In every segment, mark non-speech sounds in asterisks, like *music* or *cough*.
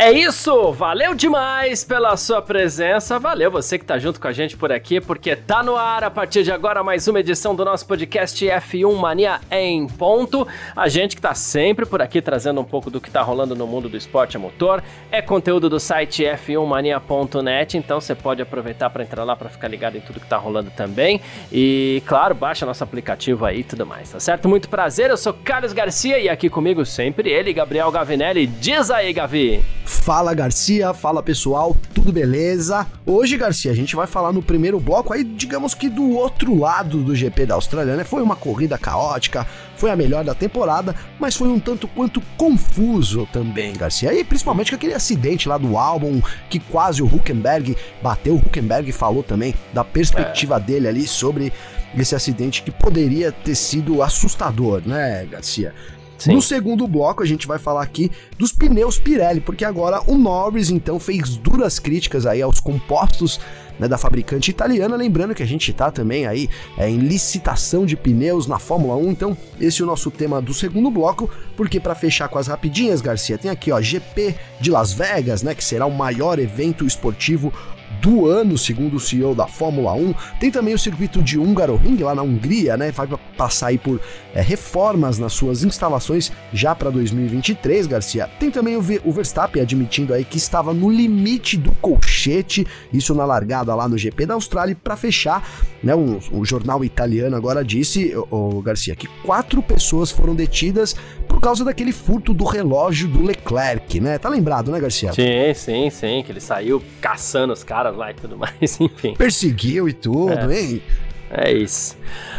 É isso, valeu demais pela sua presença, valeu você que tá junto com a gente por aqui, porque tá no ar a partir de agora mais uma edição do nosso podcast F1 Mania em ponto. A gente que tá sempre por aqui trazendo um pouco do que tá rolando no mundo do esporte a motor, é conteúdo do site f1mania.net, então você pode aproveitar para entrar lá para ficar ligado em tudo que tá rolando também. E claro, baixa nosso aplicativo aí e tudo mais, tá certo? Muito prazer, eu sou Carlos Garcia e aqui comigo sempre ele, Gabriel Gavinelli. Diz aí, Gavi. Fala Garcia, fala pessoal, tudo beleza? Hoje, Garcia, a gente vai falar no primeiro bloco aí, digamos que do outro lado do GP da Austrália, né? Foi uma corrida caótica, foi a melhor da temporada, mas foi um tanto quanto confuso também, Garcia. E principalmente com aquele acidente lá do álbum que quase o Huckenberg bateu. O Huckenberg falou também da perspectiva é. dele ali sobre esse acidente que poderia ter sido assustador, né, Garcia? Sim. No segundo bloco, a gente vai falar aqui dos pneus Pirelli, porque agora o Norris então fez duras críticas aí aos compostos né, da fabricante italiana. Lembrando que a gente está também aí é, em licitação de pneus na Fórmula 1, então esse é o nosso tema do segundo bloco, porque para fechar com as rapidinhas, Garcia, tem aqui ó GP de Las Vegas, né, que será o maior evento esportivo do ano, segundo o CEO da Fórmula 1. Tem também o circuito de Hungaroring lá na Hungria, né? Vai passar aí por é, reformas nas suas instalações já para 2023, Garcia. Tem também o, o, Verstappen admitindo aí que estava no limite do colchete, isso na largada lá no GP da Austrália. Para fechar, né? Um, um, jornal italiano agora disse, o, o Garcia, que quatro pessoas foram detidas por causa daquele furto do relógio do Leclerc, né? Tá lembrado, né, Garcia? Sim, sim, sim, que ele saiu caçando os caras lá e tudo mais, *laughs* enfim. Perseguiu e tudo, é. hein? É isso.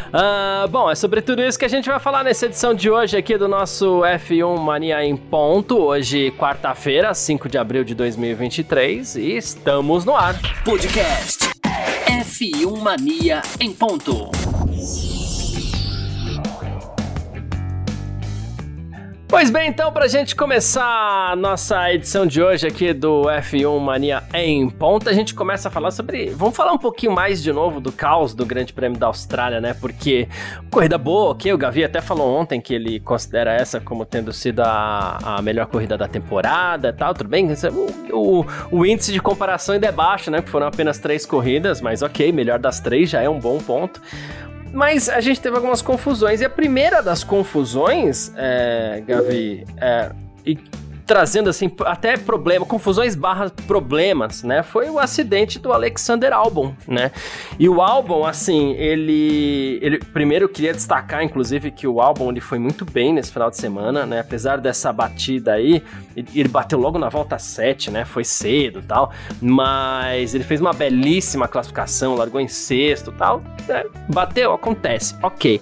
Uh, bom, é sobre tudo isso que a gente vai falar nessa edição de hoje aqui do nosso F1 Mania em Ponto. Hoje, quarta-feira, 5 de abril de 2023, e estamos no ar. Podcast F1 Mania em Ponto. Pois bem, então, para a gente começar a nossa edição de hoje aqui do F1 Mania em ponta, a gente começa a falar sobre. Vamos falar um pouquinho mais de novo do caos do Grande Prêmio da Austrália, né? Porque corrida boa, ok? O Gavi até falou ontem que ele considera essa como tendo sido a, a melhor corrida da temporada e tal, tudo bem? O, o, o índice de comparação ainda é baixo, né? Porque foram apenas três corridas, mas ok, melhor das três já é um bom ponto. Mas a gente teve algumas confusões. E a primeira das confusões, é, Gavi, é, e trazendo assim até problema, confusões barra problemas, né? Foi o acidente do Alexander Albon, né? E o Albon, assim, ele, ele primeiro eu queria destacar, inclusive, que o Albon ele foi muito bem nesse final de semana, né? Apesar dessa batida aí, ele bateu logo na volta 7, né? Foi cedo, tal, mas ele fez uma belíssima classificação, largou em sexto, tal, né? bateu, acontece, ok.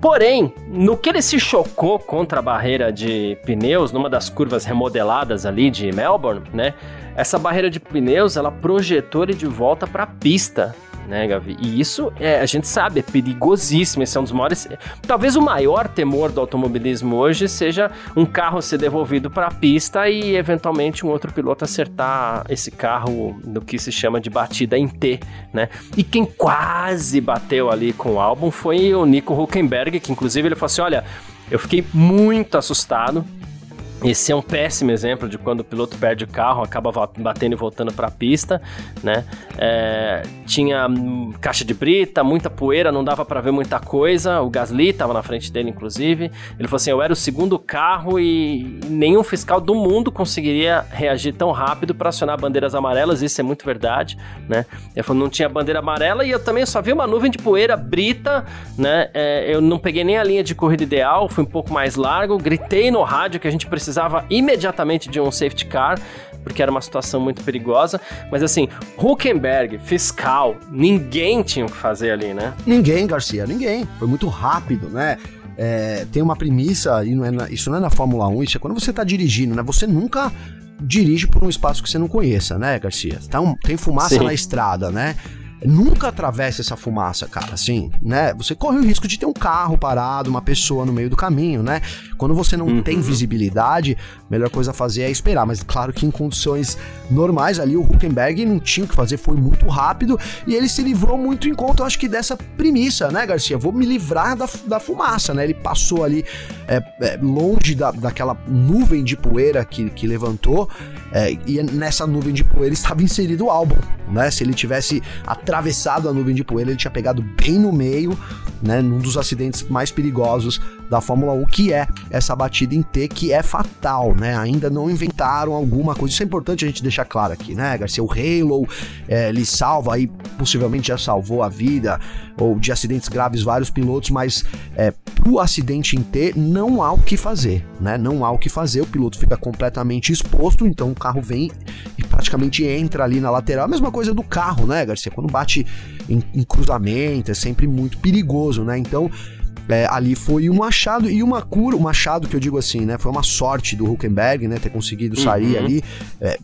Porém, no que ele se chocou contra a barreira de pneus, numa das curvas remodeladas ali de Melbourne, né? Essa barreira de pneus, ela projetou ele de volta para a pista, né, Gavi? E isso, é, a gente sabe, é perigosíssimo. Esse é um dos maiores. Talvez o maior temor do automobilismo hoje seja um carro ser devolvido para a pista e, eventualmente, um outro piloto acertar esse carro no que se chama de batida em T, né? E quem quase bateu ali com o álbum foi o Nico Huckenberg, que inclusive ele falou assim: olha. Eu fiquei muito assustado esse é um péssimo exemplo de quando o piloto perde o carro, acaba batendo e voltando para a pista, né? É, tinha hum, caixa de brita, muita poeira, não dava para ver muita coisa. O Gasly estava na frente dele, inclusive. Ele falou assim: eu era o segundo carro e nenhum fiscal do mundo conseguiria reagir tão rápido para acionar bandeiras amarelas. Isso é muito verdade, né? Ele falou: não tinha bandeira amarela e eu também só vi uma nuvem de poeira brita, né? É, eu não peguei nem a linha de corrida ideal, fui um pouco mais largo, gritei no rádio que a gente precisava precisava imediatamente de um safety car, porque era uma situação muito perigosa. Mas assim, Huckenberg, fiscal, ninguém tinha o que fazer ali, né? Ninguém, Garcia, ninguém. Foi muito rápido, né? É, tem uma premissa, e não é na, isso não é na Fórmula 1, isso é quando você está dirigindo, né? Você nunca dirige por um espaço que você não conheça, né, Garcia? Tá um, tem fumaça Sim. na estrada, né? Nunca atravessa essa fumaça, cara, assim, né? Você corre o risco de ter um carro parado, uma pessoa no meio do caminho, né? Quando você não uhum. tem visibilidade, a melhor coisa a fazer é esperar, mas claro que em condições normais ali o Huckenberg não tinha o que fazer, foi muito rápido e ele se livrou muito em conta, eu acho que dessa premissa, né, Garcia? Vou me livrar da, da fumaça, né? Ele passou ali é, é, longe da, daquela nuvem de poeira que, que levantou é, e nessa nuvem de poeira estava inserido o álbum, né? Se ele tivesse atravessado a nuvem de poeira, ele tinha pegado bem no meio, né? Num dos acidentes mais perigosos da Fórmula 1, que é essa batida em T, que é fatal, né? Ainda não inventaram alguma coisa. Isso é importante a gente deixar claro aqui, né, Garcia? O Halo, é, ele salva aí, possivelmente já salvou a vida, ou de acidentes graves, vários pilotos, mas é, pro acidente em T, não há o que fazer, né? Não há o que fazer, o piloto fica completamente exposto, então o carro vem e praticamente entra ali na lateral. A mesma coisa do carro, né, Garcia? Quando bate em, em cruzamento, é sempre muito perigoso, né? Então, é, ali foi um achado e uma cura, um achado que eu digo assim, né? Foi uma sorte do Huckenberg, né? Ter conseguido sair uhum. ali. É,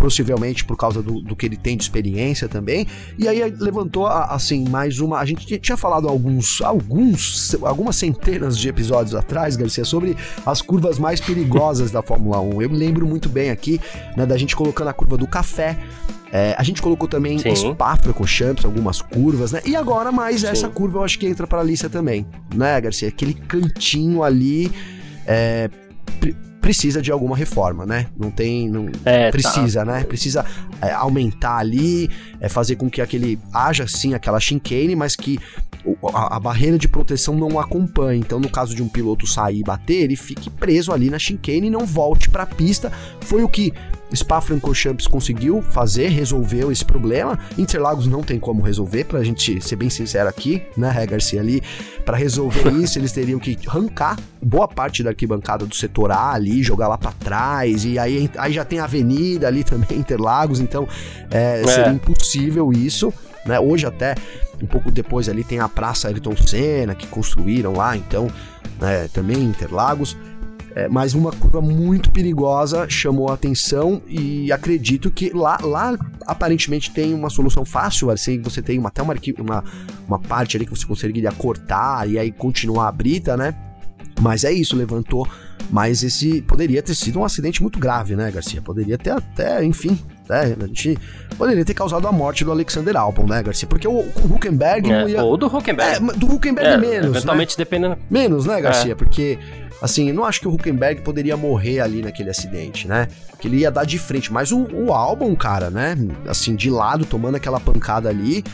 possivelmente por causa do, do, que ele tem de experiência também. E aí levantou, assim, mais uma. A gente tinha falado alguns, alguns, algumas centenas de episódios atrás, Garcia, sobre as curvas mais perigosas da Fórmula 1. Eu me lembro muito bem aqui, né, da gente colocando a curva do café. É, a gente colocou também Sim. Spa-Francorchamps, algumas curvas, né? E agora mais Sim. essa curva eu acho que entra para a lista também, né, Garcia? Aquele cantinho ali. É, precisa de alguma reforma, né? Não tem. Não, é, tá. precisa, tá. né? Precisa é, aumentar ali, é, fazer com que aquele. haja sim aquela chicane, mas que a, a, barreira de proteção não acompanhe. Então, no caso de um piloto sair e bater, ele fique preso ali na chicane e não volte para a pista. Foi o que Spa-Francorchamps conseguiu fazer, resolveu esse problema. Interlagos não tem como resolver, pra gente ser bem sincero aqui, né, Garcia ali, para resolver *laughs* isso, eles teriam que arrancar boa parte da arquibancada do setor A ali, jogar lá para trás, e aí, aí já tem a avenida ali também, *laughs* Interlagos, então é, é. seria impossível isso, né? Hoje até um pouco depois ali tem a Praça Ayrton Senna que construíram lá, então né, também Interlagos. É, mas uma curva muito perigosa chamou a atenção e acredito que lá, lá aparentemente tem uma solução fácil, assim, você tem uma, até uma, uma, uma parte ali que você conseguiria cortar e aí continuar a brita, né? Mas é isso, levantou. Mas esse poderia ter sido um acidente muito grave, né, Garcia? Poderia ter até, enfim, né? A gente poderia ter causado a morte do Alexander Albon, né, Garcia? Porque o, o Huckenberg é, ia... Ou do Huckenberg. É, do Huckenberg é, menos, Eventualmente né? dependendo... Menos, né, Garcia? É. Porque... Assim, eu não acho que o Huckenberg poderia morrer ali naquele acidente, né? Que ele ia dar de frente. Mas o, o Albon, cara, né? Assim, de lado, tomando aquela pancada ali,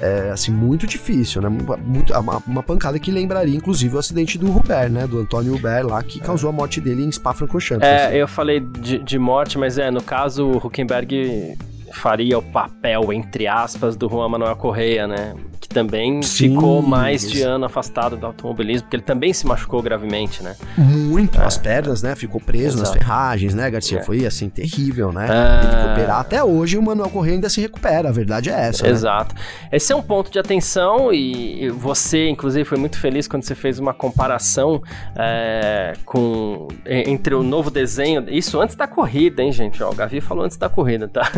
é, assim, muito difícil, né? Muito, uma, uma, pancada que lembraria, inclusive, o acidente do Hubert, né? Do Antônio Hubert lá, que causou a morte dele em Spa-Francorchamps. É, assim. eu falei de, de morte, mas é, no caso, o Huckenberg faria o papel, entre aspas, do Juan Manuel Correia, né? Que também Sim, ficou mais isso. de ano afastado do automobilismo, porque ele também se machucou gravemente, né? Muito, é. as pernas, né? Ficou preso Exato. nas ferragens, né, Garcia? É. Foi, assim, terrível, né? É... Teve que operar. Até hoje o Manuel Correia ainda se recupera, a verdade é essa, né? Exato. Né? Esse é um ponto de atenção e você, inclusive, foi muito feliz quando você fez uma comparação é, com entre o novo desenho, isso antes da corrida, hein, gente? Ó, o Gavi falou antes da corrida, tá?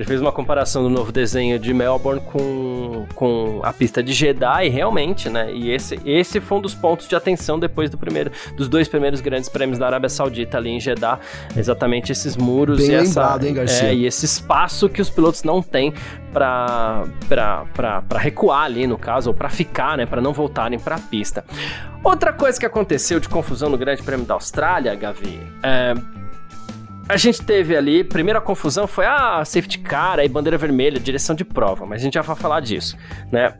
Ele fez uma comparação do novo desenho de Melbourne com, com a pista de Jeddah e realmente, né? E esse, esse foi um dos pontos de atenção depois do primeiro, dos dois primeiros grandes prêmios da Arábia Saudita ali em Jeddah, exatamente esses muros Bem e, lembrado, essa, hein, Garcia? É, e esse espaço que os pilotos não têm para recuar ali no caso ou para ficar, né? Para não voltarem para a pista. Outra coisa que aconteceu de confusão no Grande Prêmio da Austrália, Gavi, é a gente teve ali, primeira confusão foi a ah, safety car, aí bandeira vermelha, direção de prova, mas a gente já vai falar disso, né?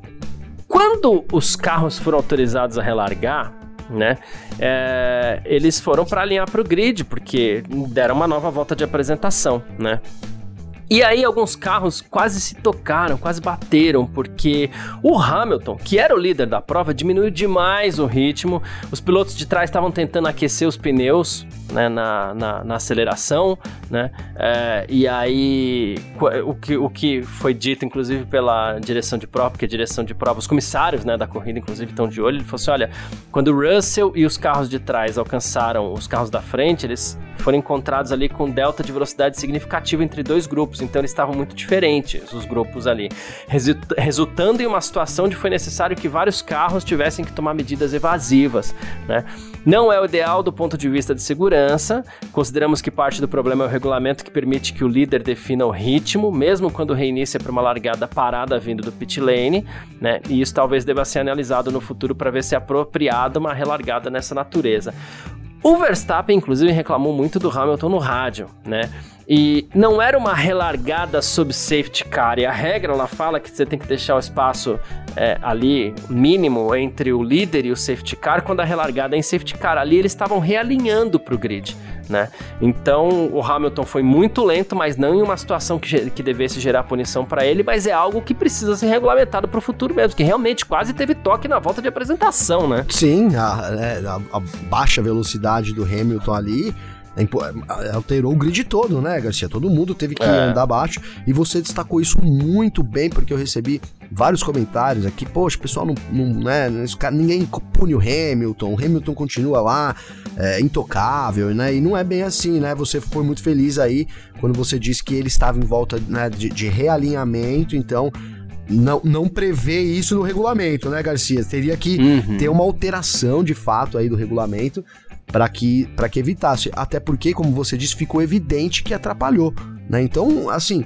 Quando os carros foram autorizados a relargar, né? É, eles foram para alinhar para o grid, porque deram uma nova volta de apresentação, né? E aí alguns carros quase se tocaram, quase bateram, porque o Hamilton, que era o líder da prova, diminuiu demais o ritmo. Os pilotos de trás estavam tentando aquecer os pneus né, na, na, na aceleração, né? É, e aí o que, o que foi dito, inclusive, pela direção de prova, porque a direção de prova, os comissários né, da corrida, inclusive, estão de olho, ele falou assim: olha, quando o Russell e os carros de trás alcançaram os carros da frente, eles foram encontrados ali com delta de velocidade significativo entre dois grupos, então eles estavam muito diferentes, os grupos ali, resultando em uma situação onde foi necessário que vários carros tivessem que tomar medidas evasivas, né? Não é o ideal do ponto de vista de segurança. Consideramos que parte do problema é o regulamento que permite que o líder defina o ritmo, mesmo quando reinicia para uma largada parada vindo do pit lane, né? E isso talvez deva ser analisado no futuro para ver se é apropriado uma relargada nessa natureza. O Verstappen, inclusive, reclamou muito do Hamilton no rádio, né? E não era uma relargada sob safety car. E a regra ela fala que você tem que deixar o espaço é, ali mínimo entre o líder e o safety car. Quando a relargada é em safety car, ali eles estavam realinhando para o grid. Né? Então o Hamilton foi muito lento, mas não em uma situação que, que devesse gerar punição para ele, mas é algo que precisa ser regulamentado para o futuro mesmo, que realmente quase teve toque na volta de apresentação, né? Sim, a, é, a, a baixa velocidade do Hamilton ali alterou o grid todo, né, Garcia? Todo mundo teve que é. andar abaixo e você destacou isso muito bem, porque eu recebi vários comentários aqui. Poxa, o pessoal não, não né, ninguém pune o Hamilton, o Hamilton continua lá, é, intocável, né? E não é bem assim, né? Você foi muito feliz aí quando você disse que ele estava em volta né, de, de realinhamento, então não, não prevê isso no regulamento, né, Garcia? Teria que uhum. ter uma alteração de fato aí do regulamento para que, pra que evitasse. Até porque, como você disse, ficou evidente que atrapalhou. Né? Então, assim,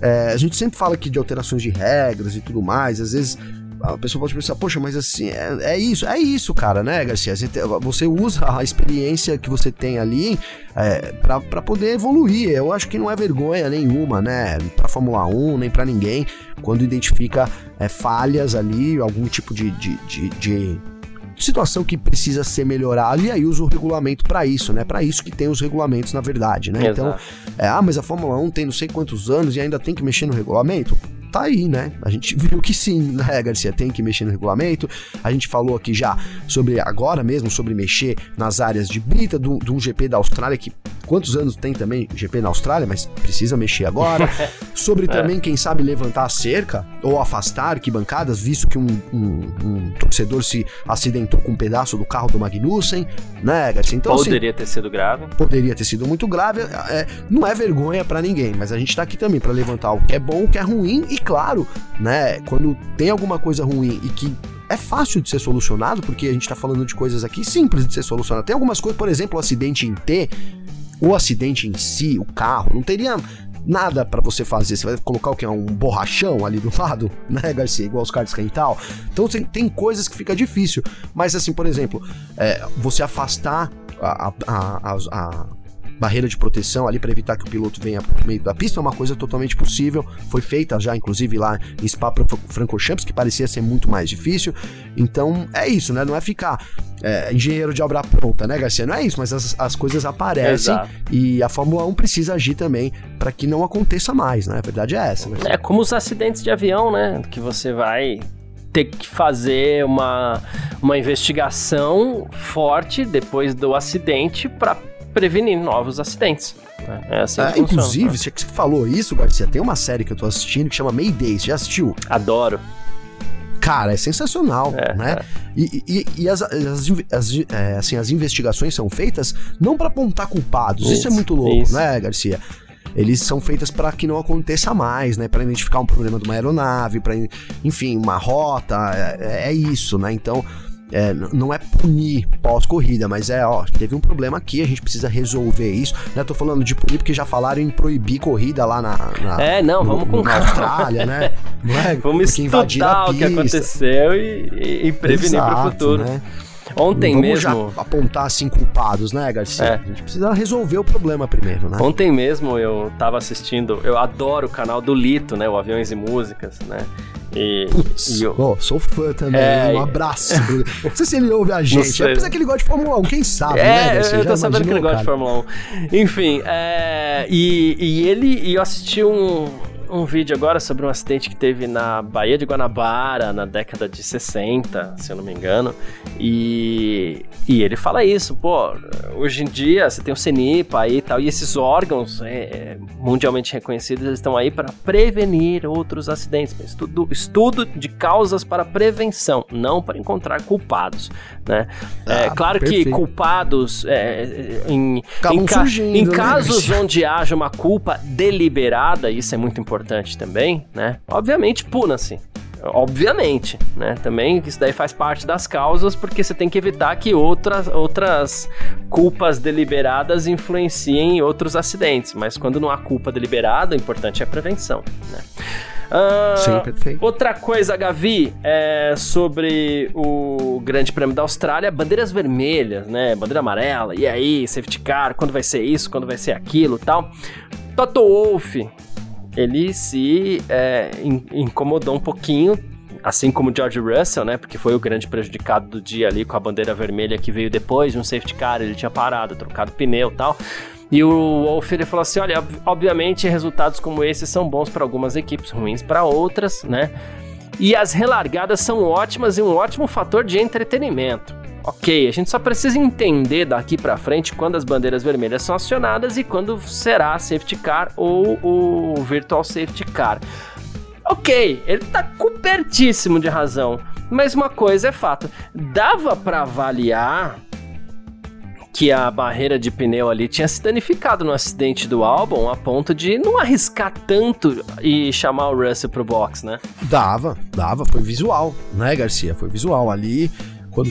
é, a gente sempre fala aqui de alterações de regras e tudo mais, às vezes a pessoa pode pensar, poxa, mas assim, é, é, isso, é isso, cara, né, Garcia? Você usa a experiência que você tem ali é, para poder evoluir. Eu acho que não é vergonha nenhuma, né, pra Fórmula 1, nem para ninguém, quando identifica é, falhas ali, algum tipo de, de, de, de situação que precisa ser melhorada e aí usa o regulamento para isso, né? Para isso que tem os regulamentos, na verdade, né? Então, Exato. Então, é, ah, mas a Fórmula 1 tem não sei quantos anos e ainda tem que mexer no regulamento tá aí, né? A gente viu que sim, né, Garcia? Tem que mexer no regulamento. A gente falou aqui já sobre, agora mesmo, sobre mexer nas áreas de brita do, do GP da Austrália, que quantos anos tem também GP na Austrália, mas precisa mexer agora. *laughs* sobre é. também, quem sabe, levantar a cerca ou afastar arquibancadas, visto que um, um, um, torcedor se acidentou com um pedaço do carro do Magnussen, né, Garcia? Então, assim, poderia assim, ter sido grave. Poderia ter sido muito grave. É, não é vergonha para ninguém, mas a gente tá aqui também para levantar o que é bom, o que é ruim e claro, né, quando tem alguma coisa ruim e que é fácil de ser solucionado, porque a gente tá falando de coisas aqui simples de ser solucionado. Tem algumas coisas, por exemplo, o acidente em T, o acidente em si, o carro, não teria nada para você fazer. Você vai colocar o que? Um borrachão ali do lado, *laughs* né, Garcia? Igual os cards quental. Então tem, tem coisas que fica difícil. Mas assim, por exemplo, é, você afastar a, a, a, a barreira de proteção ali para evitar que o piloto venha pro meio da pista, é uma coisa totalmente possível. Foi feita já, inclusive, lá em Spa-Francorchamps, que parecia ser muito mais difícil. Então, é isso, né? Não é ficar é, engenheiro de obra pronta, né, Garcia? Não é isso, mas as, as coisas aparecem Exato. e a Fórmula 1 precisa agir também para que não aconteça mais, né? A verdade é essa. Né? É como os acidentes de avião, né? Que você vai ter que fazer uma, uma investigação forte depois do acidente para prevenir novos acidentes. Né? É assim ah, inclusive, né? você falou isso, Garcia, tem uma série que eu tô assistindo que chama Mayday, você já assistiu? Adoro. Cara, é sensacional, é, né? É. E, e, e as, as, as, é, assim, as investigações são feitas não para apontar culpados, isso, isso é muito louco, isso. né, Garcia? eles são feitas para que não aconteça mais, né? Para identificar um problema de uma aeronave, para enfim, uma rota, é, é, isso, né? Então é, não é punir pós-corrida, mas é, ó, teve um problema aqui, a gente precisa resolver isso. Né? Tô falando de punir porque já falaram em proibir corrida lá na. na é, não, vamos no, com na Austrália, né? Não é? *laughs* Vamos estudar o que aconteceu e, e prevenir para o futuro. Né? Ontem Vamos mesmo. Já apontar assim culpados, né, Garcia? É. A gente precisa resolver o problema primeiro, né? Ontem mesmo eu tava assistindo, eu adoro o canal do Lito, né? O Aviões e Músicas, né? E, Putz, e eu... oh, sou fã também. É, um abraço. *laughs* não sei se ele ouve a gente. Apesar que ele gosta de Fórmula 1, quem sabe, é, né? Você eu tô sabendo que ele gosta de Fórmula 1. Enfim, é, e, e ele. E eu assisti um um vídeo agora sobre um acidente que teve na Baía de Guanabara na década de 60, se eu não me engano. E, e ele fala isso, pô, hoje em dia você tem o CENIPA aí e tal, e esses órgãos é, é mundialmente reconhecidos eles estão aí para prevenir outros acidentes. Estudo, estudo de causas para prevenção, não para encontrar culpados. Né? É, ah, é claro perfeito. que culpados é, em, em, ca em né, casos onde haja uma culpa deliberada, isso é muito importante também, né? Obviamente puna-se. Obviamente, né? Também isso daí faz parte das causas, porque você tem que evitar que outras, outras culpas deliberadas influenciem outros acidentes. Mas quando não há culpa deliberada, o importante é a prevenção, né? Uh, Sim, perfeito. Outra coisa, Gavi, é sobre o Grande Prêmio da Austrália, bandeiras vermelhas, né? Bandeira amarela, e aí, safety car, quando vai ser isso, quando vai ser aquilo tal. Toto Wolff, ele se é, in, incomodou um pouquinho, assim como George Russell, né? Porque foi o grande prejudicado do dia ali com a bandeira vermelha que veio depois de um safety car, ele tinha parado, trocado pneu tal. E o Wolf ele falou assim: olha, obviamente resultados como esses são bons para algumas equipes, ruins para outras, né? E as relargadas são ótimas e um ótimo fator de entretenimento. Ok, a gente só precisa entender daqui para frente quando as bandeiras vermelhas são acionadas e quando será safety car ou o virtual safety car. Ok, ele tá cobertíssimo de razão, mas uma coisa é fato, dava para avaliar que a barreira de pneu ali tinha se danificado no acidente do álbum a ponto de não arriscar tanto e chamar o Russell pro box, né? Dava, dava, foi visual, né, Garcia? Foi visual ali. Quando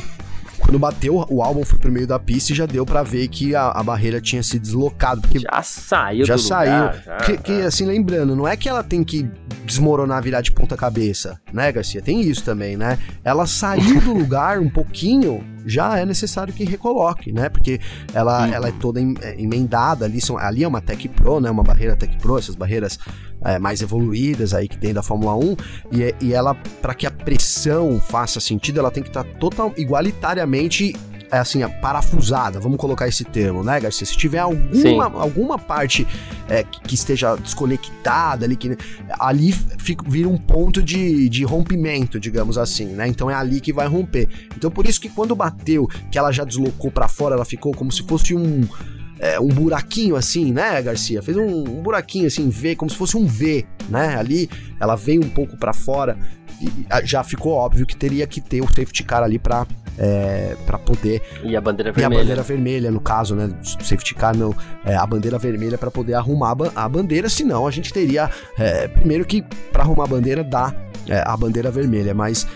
quando bateu, o álbum foi pro meio da pista e já deu para ver que a, a, barreira tinha se deslocado. Porque já saiu Já saiu. Lugar, já, que, que, assim, lembrando, não é que ela tem que desmoronar, virar de ponta cabeça, né, Garcia? Tem isso também, né? Ela saiu do *laughs* lugar um pouquinho, já é necessário que recoloque, né? Porque ela, ela é toda é, emendada ali, são, ali é uma Tech Pro, né? Uma barreira Tech Pro, essas barreiras é, mais evoluídas aí que tem da Fórmula 1 e, e ela, para que a pressão faça sentido, ela tem que estar tá total igualitariamente é assim, parafusada, vamos colocar esse termo, né, Garcia? Se tiver alguma, alguma parte é, que esteja desconectada ali, que, ali fica, vira um ponto de, de rompimento, digamos assim, né? Então é ali que vai romper. Então por isso que quando bateu, que ela já deslocou para fora, ela ficou como se fosse um é, um buraquinho assim, né, Garcia? Fez um, um, buraquinho assim, V, como se fosse um V, né? Ali ela veio um pouco para fora e já ficou óbvio que teria que ter o safety car ali para é, para poder e a bandeira vermelha, e a bandeira vermelha no caso, né, safety car não, é, a bandeira vermelha para poder arrumar a bandeira, senão a gente teria é, primeiro que para arrumar a bandeira dá é, a bandeira vermelha, mas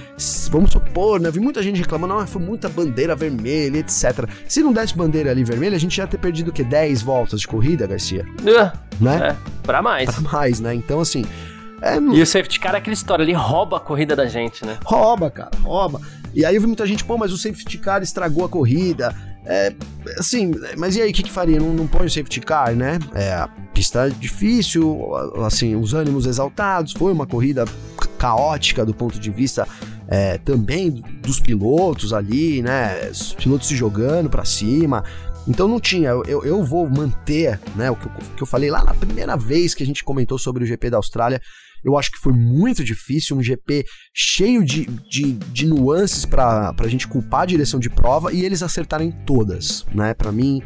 vamos supor, né? Vi muita gente reclamando, não, foi muita bandeira vermelha, etc. Se não desse bandeira ali vermelha, a gente ia ter perdido o quê? 10 voltas de corrida, Garcia? Uh, né? É, pra mais. Pra mais, né? Então, assim. É... E o safety car é aquela história, ele rouba a corrida da gente, né? Rouba, cara, rouba. E aí eu vi muita gente, pô, mas o safety car estragou a corrida. É, assim, mas e aí, o que, que faria? Não, não põe o safety car, né? É, a pista difícil, assim, os ânimos exaltados, foi uma corrida caótica do ponto de vista é, também dos pilotos ali, né? Os pilotos se jogando para cima. Então não tinha, eu, eu vou manter, né, o que eu, que eu falei lá na primeira vez que a gente comentou sobre o GP da Austrália, eu acho que foi muito difícil, um GP cheio de, de, de nuances para a gente culpar a direção de prova e eles acertarem todas, né? Para mim,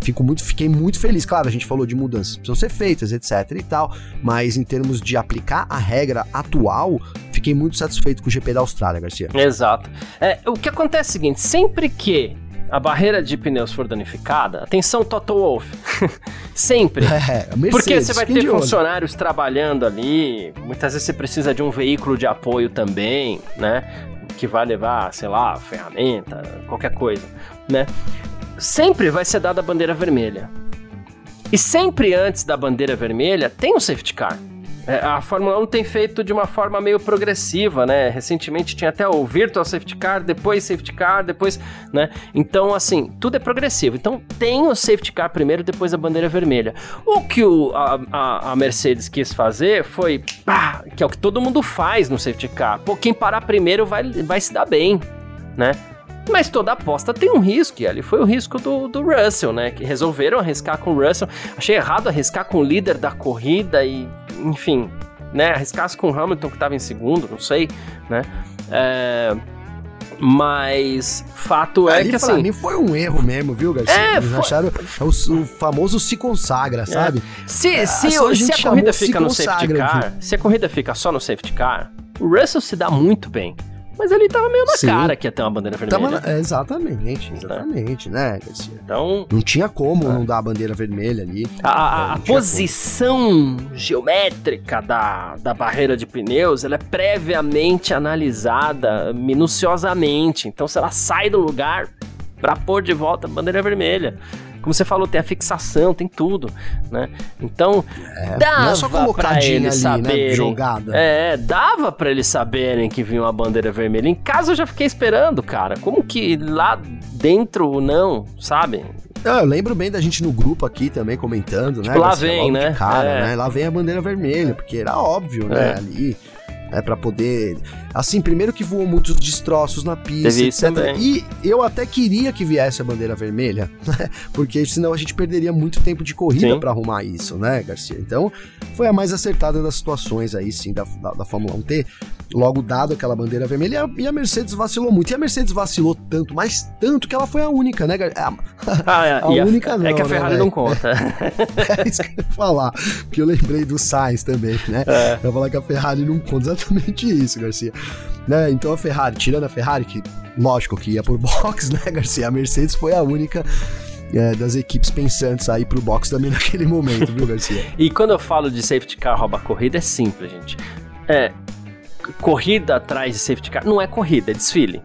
fico muito, fiquei muito feliz. Claro, a gente falou de mudanças precisam ser feitas, etc e tal, mas em termos de aplicar a regra atual, fiquei muito satisfeito com o GP da Austrália, Garcia. Exato. É, o que acontece é o seguinte, sempre que a barreira de pneus for danificada, atenção Toto Wolff, *laughs* sempre. É, Mercedes, Porque você vai ter funcionários trabalhando ali, muitas vezes você precisa de um veículo de apoio também, né? Que vai levar, sei lá, ferramenta, qualquer coisa, né? Sempre vai ser dada a bandeira vermelha. E sempre antes da bandeira vermelha tem um safety car. É, a Fórmula 1 tem feito de uma forma meio progressiva, né? Recentemente tinha até o Virtual Safety Car, depois Safety Car, depois, né? Então, assim, tudo é progressivo. Então, tem o Safety Car primeiro, depois a bandeira vermelha. O que o, a, a, a, Mercedes quis fazer foi, pá, que é o que todo mundo faz no Safety Car. Pô, quem parar primeiro vai, vai se dar bem, né? Mas toda aposta tem um risco, e ali foi o risco do, do Russell, né? Que resolveram arriscar com o Russell. Achei errado arriscar com o líder da corrida e, enfim, né? Arriscasse com o Hamilton que estava em segundo, não sei, né? É, mas fato é Ali, que pra assim. mim foi um erro mesmo, viu, Garcia? É, Eles foi- acharam o, o famoso se consagra, sabe? Se, É, se, a se a corrida se fica no safety car, se a corrida fica só no safety car, o Russell se dá muito bem. Mas ele tava meio na Sim. cara que ia ter uma bandeira vermelha. Tava, é, exatamente, exatamente, né? Então, Não tinha como É. não dar a bandeira vermelha ali. a, a- a tinha posição geométrica da, da barreira de pneus, ela é previamente analisada minuciosamente. Então, se ela sai do lugar pra pôr de volta a bandeira vermelha. Como você falou, tem a fixação, tem tudo, né? Então, É, dava não é só pra colocadinha eles ali, saberem. né, jogada. É, dava pra eles saberem que vinha uma bandeira vermelha. Em casa eu já fiquei esperando, cara. Como que lá dentro não, sabe? Ah, eu lembro bem da gente no grupo aqui também comentando, né? Tipo, lá Garcia? vem, né? Cara, É. né? Lá vem a bandeira vermelha, porque era óbvio, né? É. Ali. É pra poder. Assim, primeiro que voou muitos destroços na pista, etc. também. E eu até queria que viesse a bandeira vermelha, né? Porque senão a gente perderia muito tempo de corrida pra arrumar isso, né, Garcia? Então, foi a mais acertada das situações aí, sim, da, da, da Fórmula 1 ter logo dado aquela bandeira vermelha e a, a Mercedes vacilou muito. E a Mercedes vacilou tanto, mas tanto que ela foi a única, né, Gar- a- Ah, é, *laughs* A única É não, que a né, Ferrari velho? não conta. *laughs* É isso que eu ia falar. Que eu lembrei do Sainz também, né? É. Eu ia falar que a Ferrari não conta exatamente isso, Garcia. Né? Então a Ferrari, tirando a Ferrari, que lógico que ia por *laughs* box, né, Garcia? A Mercedes foi a única é, das equipes pensantes aí pro box também naquele momento, viu, Garcia? *laughs* E quando eu falo de safety car rouba corrida, é simples, gente. É. Corrida atrás de safety car não é corrida, é desfile.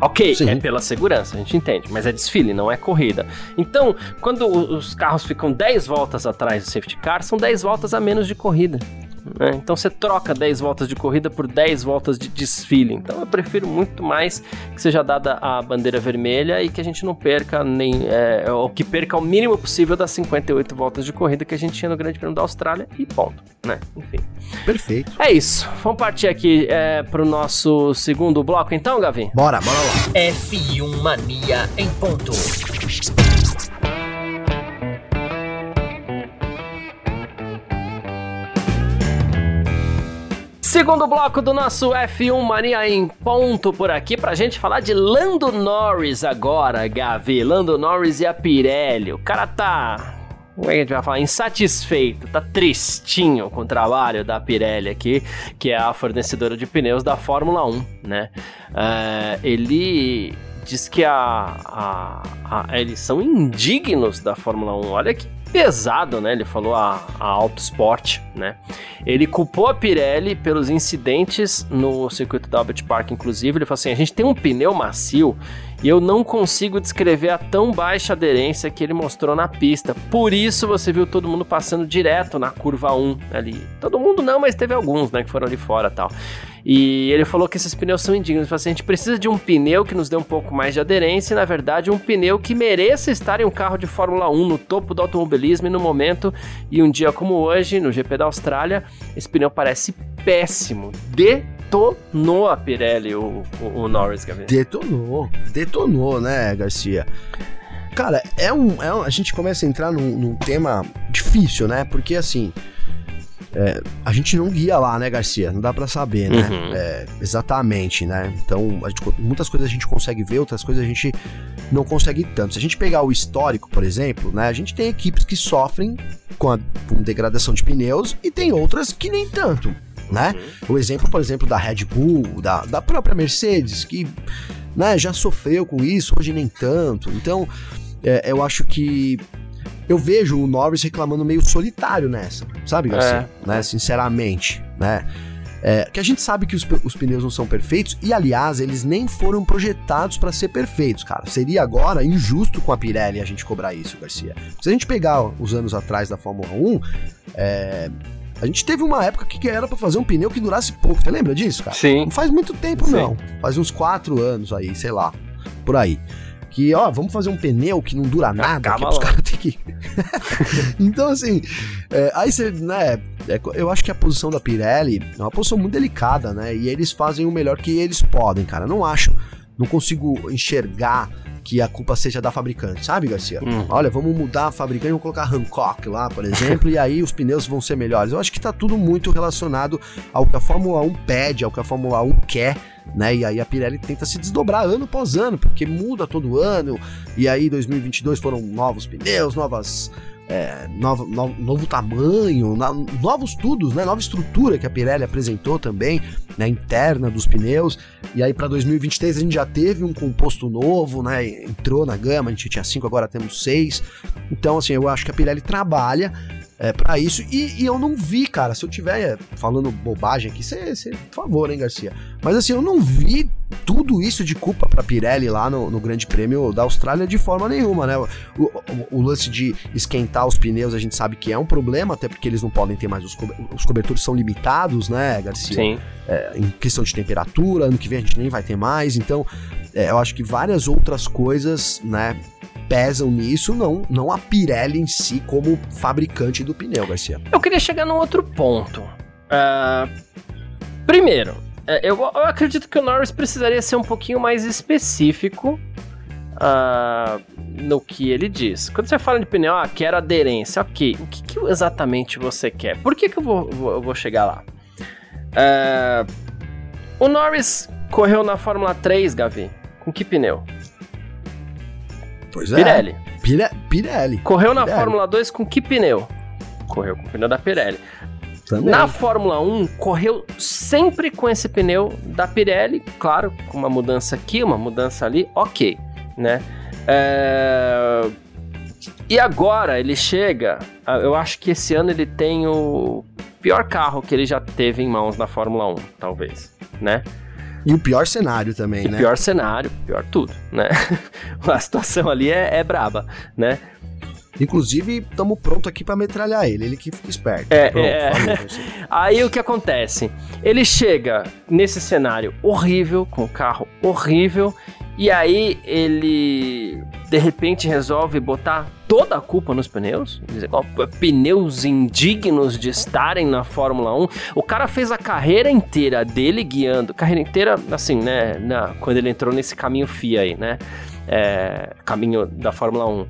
Ok, Sim. é pela segurança, a gente entende, mas é desfile, não é corrida. Então, quando os carros ficam 10 voltas atrás do safety car, são 10 voltas a menos de corrida. Né? Então você troca 10 voltas de corrida por 10 voltas de desfile. Então eu prefiro muito mais que seja dada a bandeira vermelha e que a gente não perca nem. É, ou que perca o mínimo possível das 58 voltas de corrida que a gente tinha no Grande Prêmio da Austrália e ponto. Né? Enfim. Perfeito. É isso. Vamos partir aqui é, pro nosso segundo bloco, então, Gavi? Bora, bora lá. F1 Mania em ponto. Segundo bloco do nosso F1 Mania em ponto por aqui pra gente falar de Lando Norris agora, Gavi. Lando Norris e a Pirelli. O cara tá. Como é que a gente vai falar? Insatisfeito, tá tristinho com o trabalho da Pirelli aqui, que é a fornecedora de pneus da Fórmula 1, né? É, ele diz que a, a- a- eles são indignos da Fórmula 1. Olha que pesado, né? Ele falou a, a Autosport, né? Ele culpou a Pirelli pelos incidentes no circuito da Albert Park, inclusive. Ele falou assim: a gente tem um pneu macio e eu não consigo descrever a tão baixa aderência que ele mostrou na pista. Por isso você viu todo mundo passando direto na curva 1 ali. Todo mundo não, mas teve alguns, né, que foram ali fora tal. E ele falou que esses pneus são indignos. Ele falou assim, a gente precisa de um pneu que nos dê um pouco mais de aderência e, na verdade, um pneu que mereça estar em um carro de Fórmula 1 no topo do automobilismo e no momento. E um dia como hoje, no GP da Austrália, esse pneu parece péssimo. Detonou a Pirelli, o, o, o Norris, Gabriel. Detonou, detonou, né, Garcia? Cara, é um, é um- A gente começa a entrar num, num tema difícil, né? Porque assim. é, a gente não guia lá, né, Garcia? Não dá pra saber, né? Uhum. É, exatamente, né? Então, gente muitas coisas a gente consegue ver, outras coisas a gente não consegue tanto. Se a gente pegar o histórico, por exemplo, né? A gente tem equipes que sofrem com a com degradação de pneus e tem outras que nem tanto, né? O exemplo, por exemplo, da Red Bull, da, da própria Mercedes, que né, já sofreu com isso, hoje nem tanto. Então, é, eu acho que eu vejo o Norris reclamando meio solitário nessa, sabe, Garcia? Né, sinceramente, né? É, que a gente sabe que os, os pneus não são perfeitos e, aliás, eles nem foram projetados para ser perfeitos, cara. Seria agora injusto com a Pirelli a gente cobrar isso, Garcia. Se a gente pegar os anos atrás da Fórmula 1, é, a gente teve uma época que era para fazer um pneu que durasse pouco. Você lembra disso, cara? Sim. Não faz muito tempo, Sim. não. Faz uns quatro anos aí, sei lá. Por aí. Que, ó, vamos fazer um pneu que não dura nada, Acaba que os caras têm que. *laughs* então, assim, é, aí você, né, é, eu acho que a posição da Pirelli é uma posição muito delicada, né? E eles fazem o melhor que eles podem, cara. Não acho, não consigo enxergar que a culpa seja da fabricante, sabe, Garcia? Hum. Olha, vamos mudar a fabricante, vamos colocar Hancock lá, por exemplo, *laughs* e aí os pneus vão ser melhores. Eu acho que tá tudo muito relacionado ao que a Fórmula 1 pede, ao que a Fórmula 1 quer, né? E aí a Pirelli tenta se desdobrar ano após ano, porque muda todo ano. E aí 2022 foram novos pneus, novas é, novo, novo, novo, tamanho, no, novos tudos, né? Nova estrutura que a Pirelli apresentou também, né? Interna dos pneus. E aí para 2023 a gente já teve um composto novo, né? Entrou na gama, a gente tinha cinco, agora temos seis. Então, assim, eu acho que a Pirelli trabalha é, para isso. E, e, eu não vi, cara, se eu tiver falando bobagem aqui, você, por favor, hein, Garcia. Mas assim, eu não vi tudo isso de culpa pra Pirelli lá no, no Grande Prêmio da Austrália de forma nenhuma, né? O, o, o, lance de esquentar os pneus a gente sabe que é um problema, até porque eles não podem ter mais os, co os cobertores são limitados, né, Garcia? Sim. É, em questão de temperatura, ano que vem a gente nem vai ter mais, então é, eu acho que várias outras coisas, né, pesam nisso, não, não a Pirelli em si como fabricante do pneu, Garcia. Eu queria chegar num outro ponto. Uh, primeiro, é, eu, eu, acredito que o Norris precisaria ser um pouquinho mais específico uh, no que ele diz. Quando você fala de pneu, ah, quero aderência, ok. O que, que exatamente você quer? Por que, que eu, vou, vou, eu vou chegar lá? Uh, o Norris correu na Fórmula 3, Gavi. Com que pneu? Pois é. Pirelli. Pire, Pirelli. Correu na Pirelli. Fórmula 2 com que pneu? Correu com o pneu da Pirelli. Também. Na Fórmula 1, correu sempre com esse pneu da Pirelli, claro, com uma mudança aqui, uma mudança ali, ok, né? É... E agora ele chega, eu acho que esse ano ele tem o pior carro que ele já teve em mãos na Fórmula 1, talvez, né? E o pior cenário também, e né? Pior cenário, pior tudo, né? *laughs* A situação ali é, é braba, né? Inclusive, estamos pronto aqui para metralhar ele, ele que fica esperto. É, Pronto, é. *laughs* Aí o que acontece? Ele chega nesse cenário horrível, com o carro horrível, e aí ele de repente resolve botar toda a culpa nos pneus, dizer, ó, pneus indignos de estarem na Fórmula 1. O cara fez a carreira inteira dele guiando, carreira inteira, assim, né, na, quando ele entrou nesse caminho FIA aí, né, é, caminho da Fórmula 1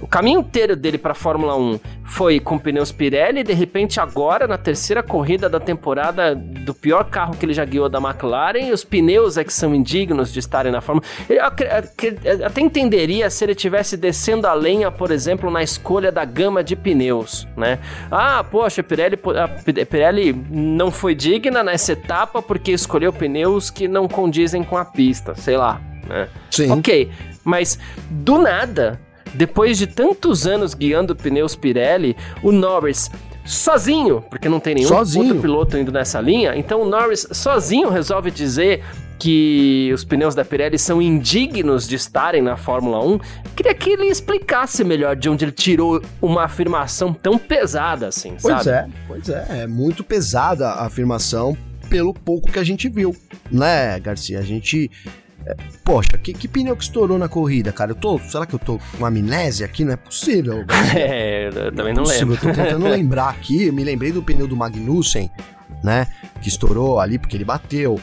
o caminho inteiro dele para Fórmula 1 foi com pneus Pirelli e de repente agora na terceira corrida da temporada do pior carro que ele já guiou da McLaren, os pneus é que são indignos de estarem na Fórmula. Eu até entenderia se ele tivesse descendo a lenha, por exemplo, na escolha da gama de pneus, né? Ah, poxa, Pirelli, a Pirelli não foi digna nessa etapa porque escolheu pneus que não condizem com a pista, sei lá, né? Sim. OK, mas do nada depois de tantos anos guiando pneus Pirelli, o Norris sozinho, porque não tem nenhum sozinho. outro piloto indo nessa linha, então o Norris sozinho resolve dizer que os pneus da Pirelli são indignos de estarem na Fórmula 1. Queria que ele explicasse melhor de onde ele tirou uma afirmação tão pesada assim, pois sabe? Pois é, pois é, é muito pesada a afirmação pelo pouco que a gente viu, né, Garcia? A gente poxa, que, que, pneu que estourou na corrida, cara? Eu tô, será que eu tô com amnésia aqui? Não é possível. *laughs* É, eu também não, é lembro. Eu tô tentando *laughs* lembrar aqui, eu me lembrei do pneu do Magnussen, né? Que estourou ali porque ele bateu.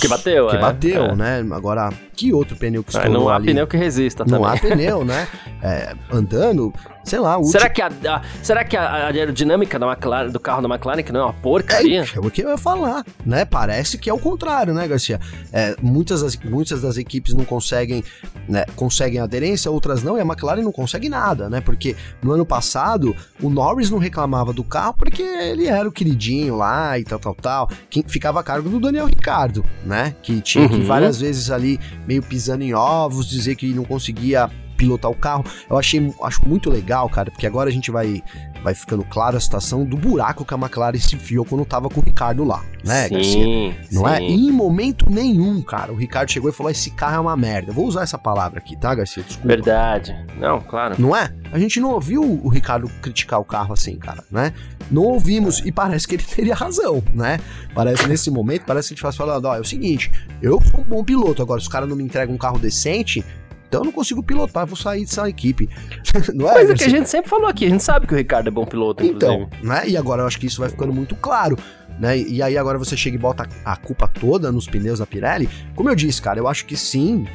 Que bateu, Que é, bateu, é. né? Agora, que outro pneu que estourou Não há ali? pneu que resista também. Não há pneu, né? É, andando, sei lá... Será, que a, a, será que a aerodinâmica da McLaren, do carro da McLaren que não é uma porcaria? É, é o que eu ia falar, né? Parece que é o contrário, né, Garcia? É, muitas, das, muitas das equipes não conseguem, né, conseguem aderência, outras não, e a McLaren não consegue nada, né? Porque no ano passado, o Norris não reclamava do carro porque ele era o queridinho lá e tal, tal, tal. Quem ficava a cargo do Daniel Ricardo, né? Que tinha uhum. que várias vezes ali meio pisando em ovos, dizer que não conseguia pilotar o carro. Eu achei acho muito legal, cara, porque agora a gente vai vai ficando claro a situação do buraco que a McLaren se enfiou quando tava com o Ricardo lá, né, sim, Garcia? Não é? sim. é? E em momento nenhum, cara, o Ricardo chegou e falou: esse carro é uma merda. vou usar essa palavra aqui, tá, Garcia? Desculpa. Verdade. Não, claro. Não é? A gente não ouviu o Ricardo criticar o carro assim, cara, né? Não ouvimos e parece que ele *laughs* teria razão, né? Parece nesse momento, parece que a gente faz falando, ó, é o seguinte, eu sou um bom piloto, agora se os caras não me entregam um carro decente, então eu não consigo pilotar, vou sair dessa equipe. *laughs* não é? Coisa que a gente sempre falou aqui, a gente sabe que o Ricardo é bom piloto, Então, né? E agora eu acho que isso vai ficando muito claro. Né? E aí agora você chega e bota a culpa toda nos pneus da Pirelli. Como eu disse, cara, eu acho que sim,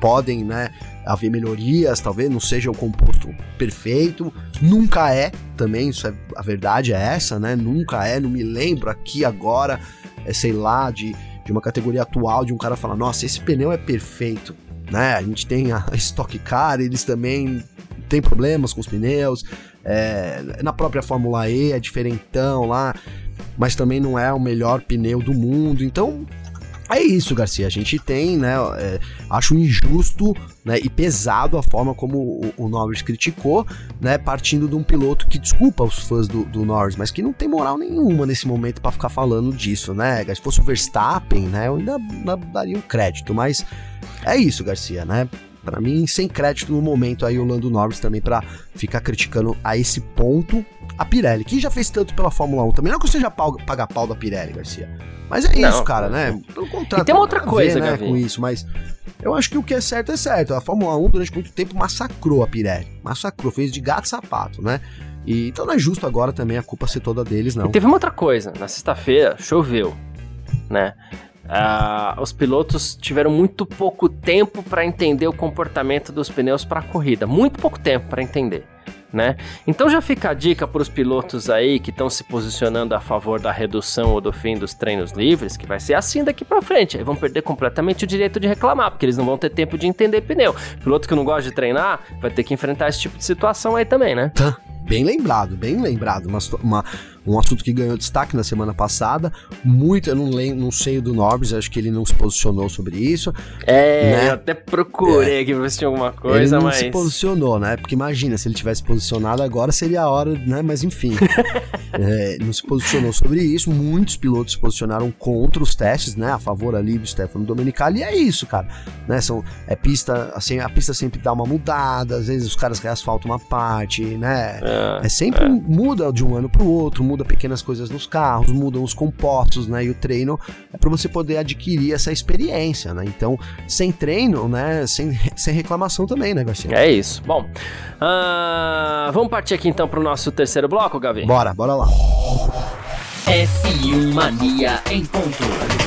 podem, né, haver melhorias, talvez não seja o composto perfeito, nunca é, também, isso é, a verdade é essa, né, nunca é, não me lembro aqui agora, é, sei lá, de, de uma categoria atual, de um cara falar, nossa, esse pneu é perfeito, né, a gente tem a *laughs* Stock Car, eles também têm problemas com os pneus, é, na própria Fórmula E é diferentão lá, mas também não é o melhor pneu do mundo, então é isso, Garcia. A gente tem, né? É, acho injusto né, e pesado a forma como o, o, Norris criticou, né? Partindo de um piloto que desculpa os fãs do, do Norris, mas que não tem moral nenhuma nesse momento para ficar falando disso, né? Se fosse o Verstappen, né? Eu ainda, ainda daria um crédito, mas é isso, Garcia, né? Para mim, sem crédito no momento aí o Lando Norris também para ficar criticando a esse ponto a Pirelli, que já fez tanto pela Fórmula 1 também. Não que você já paga pau da Pirelli, Garcia. Mas é não, isso, cara, né? Pelo contrário. E tem uma outra coisa, ver, né, com isso, mas eu acho que o que é certo é certo. A Fórmula 1 durante muito tempo massacrou a Pirelli. Massacrou, fez de gato e sapato, né? E, então não é justo agora também a culpa ser toda deles, não. E teve uma outra coisa. Na sexta-feira choveu, né? Uh, os pilotos tiveram muito pouco tempo para entender o comportamento dos pneus para a corrida. Muito pouco tempo para entender né? Então já fica a dica para os pilotos aí que estão se posicionando a favor da redução ou do fim dos treinos livres, que vai ser assim daqui para frente. Aí vão perder completamente o direito de reclamar, porque eles não vão ter tempo de entender pneu. Piloto que não gosta de treinar vai ter que enfrentar esse tipo de situação aí também, né? Tá. Bem lembrado, bem lembrado. Uma, uma, um assunto que ganhou destaque na semana passada. Muito, eu não, lembro, não sei do Norbs, acho que ele não se posicionou sobre isso. É, né? eu até procurei é. aqui pra ver se tinha alguma coisa, ele não mas. se posicionou, né? Porque imagina, se ele tivesse posicionado agora seria a hora, né? Mas enfim. *laughs* é, não se posicionou sobre isso. Muitos pilotos se posicionaram contra os testes, né? A favor ali do Stefano Domenicali. E é isso, cara. Né? São, é pista, assim, a pista sempre dá uma mudada, às vezes os caras reasfaltam uma parte, né? É, é sempre é. muda de um ano pro outro, muda pequenas coisas nos carros, mudam os compostos, né? E o treino é para você poder adquirir essa experiência, né? Então, sem treino, né? Sem, sem reclamação também, né, Garcia? É isso. Bom, uh, vamos partir aqui então pro nosso terceiro bloco, Gavi? Bora, bora lá. F1 Mania em ponto.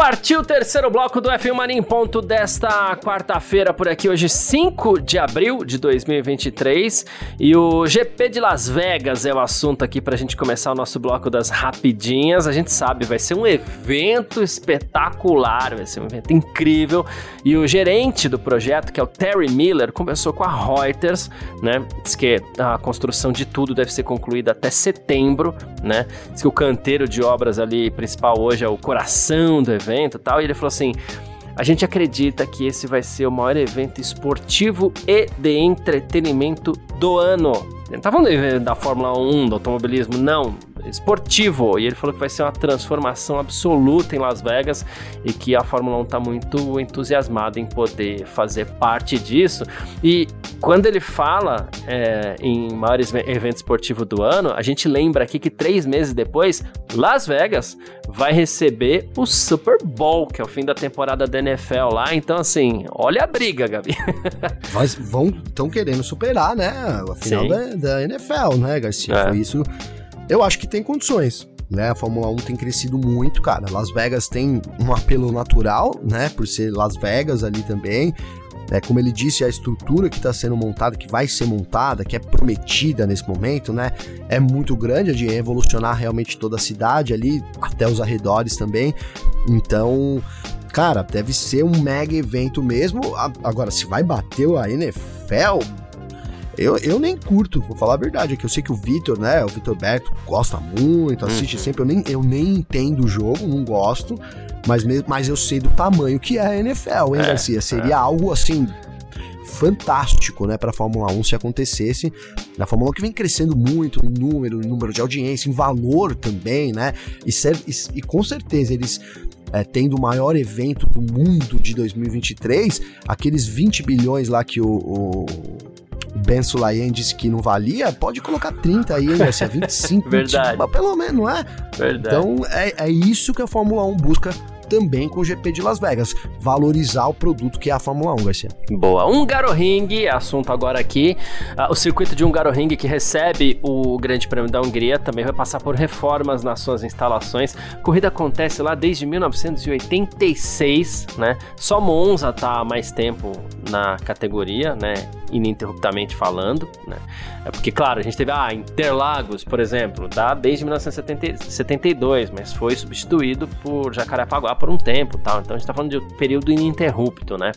Partiu o terceiro bloco do F1 Mania em ponto desta quarta-feira por aqui, hoje 5 de abril de 2023. E o GP de Las Vegas é o assunto aqui pra gente começar o nosso bloco das rapidinhas. A gente sabe, vai ser um evento espetacular, vai ser um evento incrível. E o gerente do projeto, que é o Terry Miller, conversou com a Reuters, né? Diz que a construção de tudo deve ser concluída até setembro, né? Diz que o canteiro de obras ali principal hoje é o coração do evento evento e tal, e ele falou assim: a gente acredita que esse vai ser o maior evento esportivo e de entretenimento do ano. Ele não tá falando da Fórmula 1, do automobilismo, não esportivo. E ele falou que vai ser uma transformação absoluta em Las Vegas e que a Fórmula 1 está muito entusiasmada em poder fazer parte disso. E quando ele fala é, em maiores eventos esportivos do ano, a gente lembra aqui que três meses depois, Las Vegas vai receber o Super Bowl, que é o fim da temporada da NFL lá. Então, assim, olha a briga, Gabi. *laughs* Mas vão, estão querendo superar, né? A final da, da, NFL, né, Garcia? É. Foi isso eu acho que tem condições. Né, a Fórmula 1 tem crescido muito, cara. Las Vegas tem um apelo natural, né? Por ser Las Vegas ali também. É, como ele disse, a estrutura que está sendo montada, que vai ser montada, que é prometida nesse momento, né? É muito grande, de evolucionar realmente toda a cidade ali, até os arredores também. Então, cara, deve ser um mega evento mesmo. Agora, se vai bater a NFL, eu, eu nem curto, vou falar a verdade, é que eu sei que o Vitor, né, o Vitor Berto gosta muito, assiste uhum. sempre, eu nem, eu nem entendo o jogo, não gosto, mas, mesmo, mas eu sei do tamanho que é a NFL, hein, é, Garcia? Seria é. algo assim fantástico, né, para Fórmula 1 se acontecesse. Na Fórmula 1 que vem crescendo muito em número, em número de audiência, em valor também, né? E, e, e com certeza eles é, tendo o maior evento do mundo de 2023, aqueles 20 bilhões lá que o, o Ben Sulayen disse que não valia, pode colocar 30 aí, hein, Garcia? 25, Verdade. 20, pelo menos, não é? Verdade. Então é, é isso que a Fórmula 1 busca também com o GP de Las Vegas, valorizar o produto que é a Fórmula 1, Garcia. Boa. Um Ring, assunto agora aqui. Uh, o circuito de um Ring que recebe o Grande Prêmio da Hungria também vai passar por reformas nas suas instalações. A corrida acontece lá desde 1986, né? Só Monza tá há mais tempo na categoria, né? Ininterruptamente falando, né? É porque, claro, a gente teve, ah, Interlagos, por exemplo, dá desde 1972, mas foi substituído por Jacarepaguá por um tempo, tal. Então a gente tá falando de um período ininterrupto, né?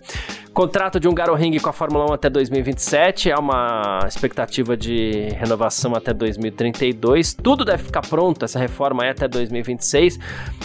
Contrato de um Ring com a Fórmula 1 até 2027, há uma expectativa de renovação até 2032. Tudo deve ficar pronto, essa reforma é até 2026,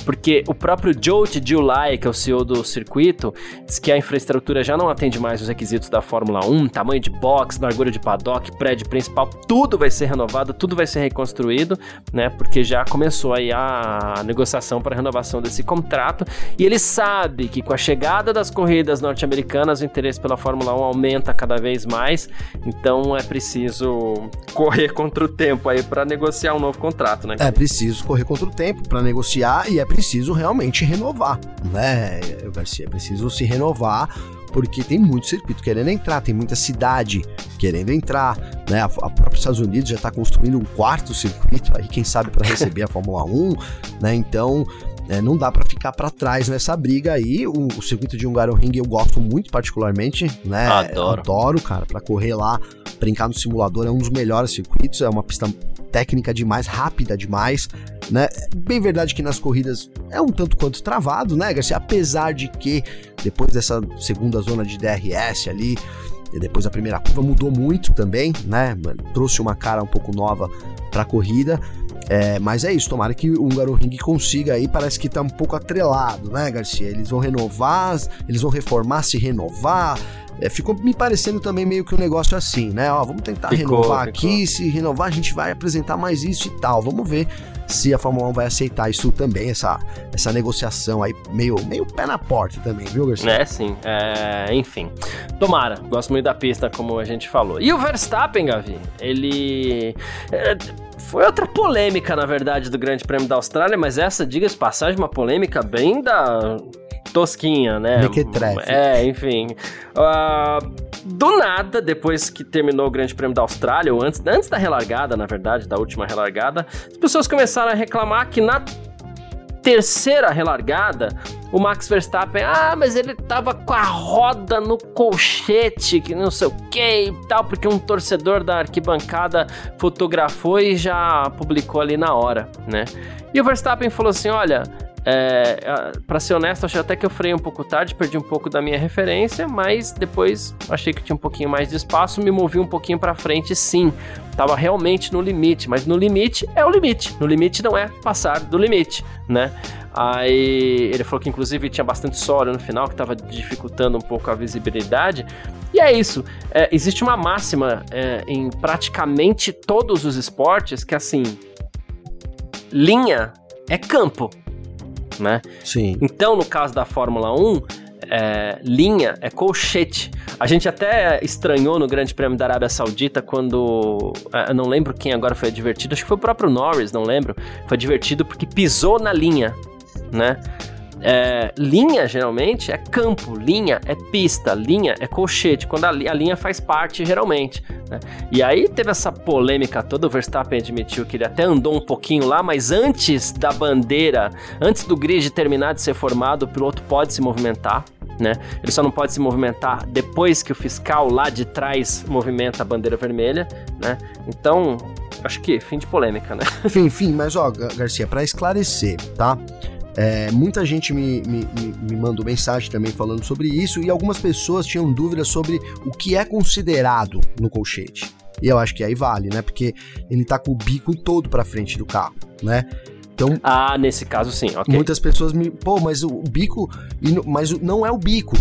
porque o próprio Joe July, que é o CEO do circuito, diz que a infraestrutura já não atende mais os requisitos da Fórmula 1, tamanho de box, largura de paddock, prédio principal, tudo vai ser renovado, tudo vai ser reconstruído, né? Porque já começou aí a negociação para renovação desse contrato, e ele sabe que com a chegada das corridas norte-americanas o interesse pela Fórmula 1 aumenta cada vez mais, então é preciso correr contra o tempo aí para negociar um novo contrato, né? É preciso correr contra o tempo para negociar e é preciso realmente renovar, né, Garcia? É preciso se renovar porque tem muito circuito querendo entrar, tem muita cidade querendo entrar, né? A, a própria Estados Unidos já está construindo um quarto circuito aí, quem sabe para receber a Fórmula 1, né? Então é, não dá para ficar para trás nessa briga aí. O, o circuito de Hungaroring eu gosto muito particularmente, né? Adoro. Adoro, cara, para correr lá, brincar no simulador é um dos melhores circuitos, é uma pista técnica demais, rápida demais, né? Bem verdade que nas corridas é um tanto quanto travado, né, Garcia? Apesar de que depois dessa segunda zona de DRS ali, e depois a primeira curva mudou muito também, né? Trouxe uma cara um pouco nova para a corrida. É, mas é isso, tomara que o Húngaro Ring consiga aí, parece que tá um pouco atrelado, né, Garcia? Eles vão renovar, eles vão reformar, se renovar. É, ficou me parecendo também meio que um negócio assim, né? Ó, vamos tentar ficou, renovar ficou. aqui, se renovar a gente vai apresentar mais isso e tal. Vamos ver se a Fórmula 1 vai aceitar isso também, essa, essa negociação aí, meio, meio pé na porta também, viu, Garcia? É, sim. É, enfim. Tomara, gosto muito da pista, como a gente falou. E o Verstappen, Gavi, ele. É, foi outra polêmica, na verdade, do Grande Prêmio da Austrália, mas essa, diga-se passagem, uma polêmica bem da tosquinha, né? É, enfim. Uh, do nada, depois que terminou o Grande Prêmio da Austrália, ou antes, antes da relargada, na verdade, da última relargada, as pessoas começaram a reclamar que na terceira relargada, o Max Verstappen, ah, mas ele tava com a roda no colchete, que não sei o que e tal, porque um torcedor da arquibancada fotografou e já publicou ali na hora, né? E o Verstappen falou assim: olha. É, para ser honesto, achei até que eu freiei um pouco tarde, perdi um pouco da minha referência, mas depois achei que tinha um pouquinho mais de espaço, me movi um pouquinho para frente, sim. Tava realmente no limite, mas no limite é o limite. No limite não é passar do limite, né? Aí ele falou que inclusive tinha bastante solo no final, que estava dificultando um pouco a visibilidade. E é isso. É, existe uma máxima é, em praticamente todos os esportes que assim, linha é campo, né? Sim. Então, no caso da Fórmula 1, é, linha é colchete. A gente até estranhou no Grande Prêmio da Arábia Saudita quando. É, eu não lembro quem agora foi advertido, acho que foi o próprio Norris, não lembro. Foi advertido porque pisou na linha né? É, linha geralmente é campo, linha é pista, linha é colchete, quando a, a linha faz parte geralmente. Né? E aí teve essa polêmica toda, o Verstappen admitiu que ele até andou um pouquinho lá, mas antes da bandeira, antes do grid terminar de ser formado, o piloto pode se movimentar. Né? Ele só não pode se movimentar depois que o fiscal lá de trás movimenta a bandeira vermelha, né? Então, acho que fim de polêmica, né? Fim, fim, mas ó, Garcia, para esclarecer, tá? É, muita gente me, me, me, mandou mensagem também falando sobre isso e algumas pessoas tinham dúvidas sobre o que é considerado no colchete. E eu acho que aí vale, né? Porque ele tá com o bico todo para frente do carro, né? Então, ah, nesse caso sim, ok. Muitas pessoas me, pô, mas o, bico, mas não é o bico,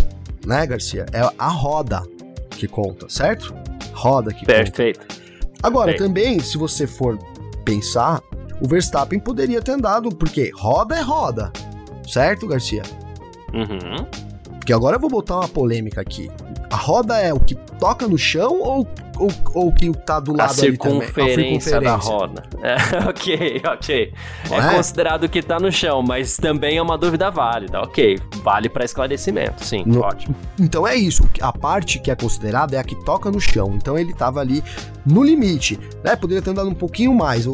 né, Garcia? É a roda que conta, certo? Roda que Perfeito. conta. Perfeito. Agora, Bem. também, se você for pensar, o Verstappen poderia ter andado, porque roda é roda, certo, Garcia? Uhum. Porque agora eu vou botar uma polêmica aqui. A roda é o que toca no chão ou ou, ou que tá do lado a circunferência da roda. É, *laughs* ok, ok. É, é, considerado que tá no chão, mas também é uma dúvida válida. Ok, vale para esclarecimento, sim, no, ótimo. Então é isso, a parte que é considerada é a que toca no chão. Então ele tava ali no limite, né? Poderia ter andado um pouquinho mais.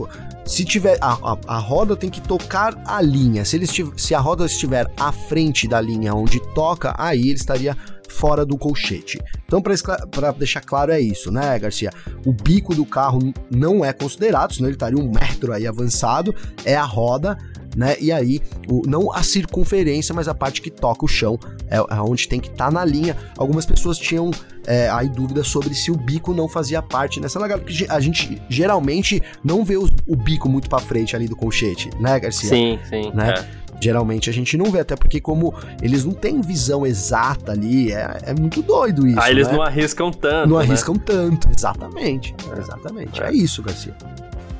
Se tiver a, a, a, roda tem que tocar a linha. Se, ele se a roda estiver à frente da linha onde toca, aí ele estaria fora do colchete. Então, para deixar claro, é isso, né, Garcia? O bico do carro não é considerado, senão ele estaria um metro aí avançado, é a roda. Né? E aí, o, não a circunferência, mas a parte que toca o chão, é, é onde tem que estar tá na linha. Algumas pessoas tinham é, aí dúvida sobre se o bico não fazia parte nessa largada, porque a gente geralmente não vê o, o bico muito para frente ali do colchete, né, Garcia? Sim, sim. Né? É. Geralmente a gente não vê, até porque como eles não têm visão exata ali, é, é muito doido isso. Ah, eles né? não arriscam tanto. Não né? arriscam tanto, exatamente. Exatamente. É, é isso, Garcia.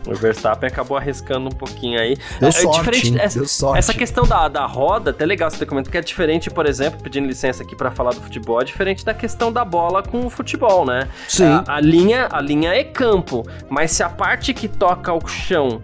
O Verstappen acabou arriscando um pouquinho aí. Deu é, sorte, diferente, essa, sorte. essa questão da, da roda, até legal você ter comentado, que é diferente, por exemplo, pedindo licença aqui para falar do futebol, é diferente da questão da bola com o futebol, né? Sim. A, a, linha, a linha é campo, mas se a parte que toca o chão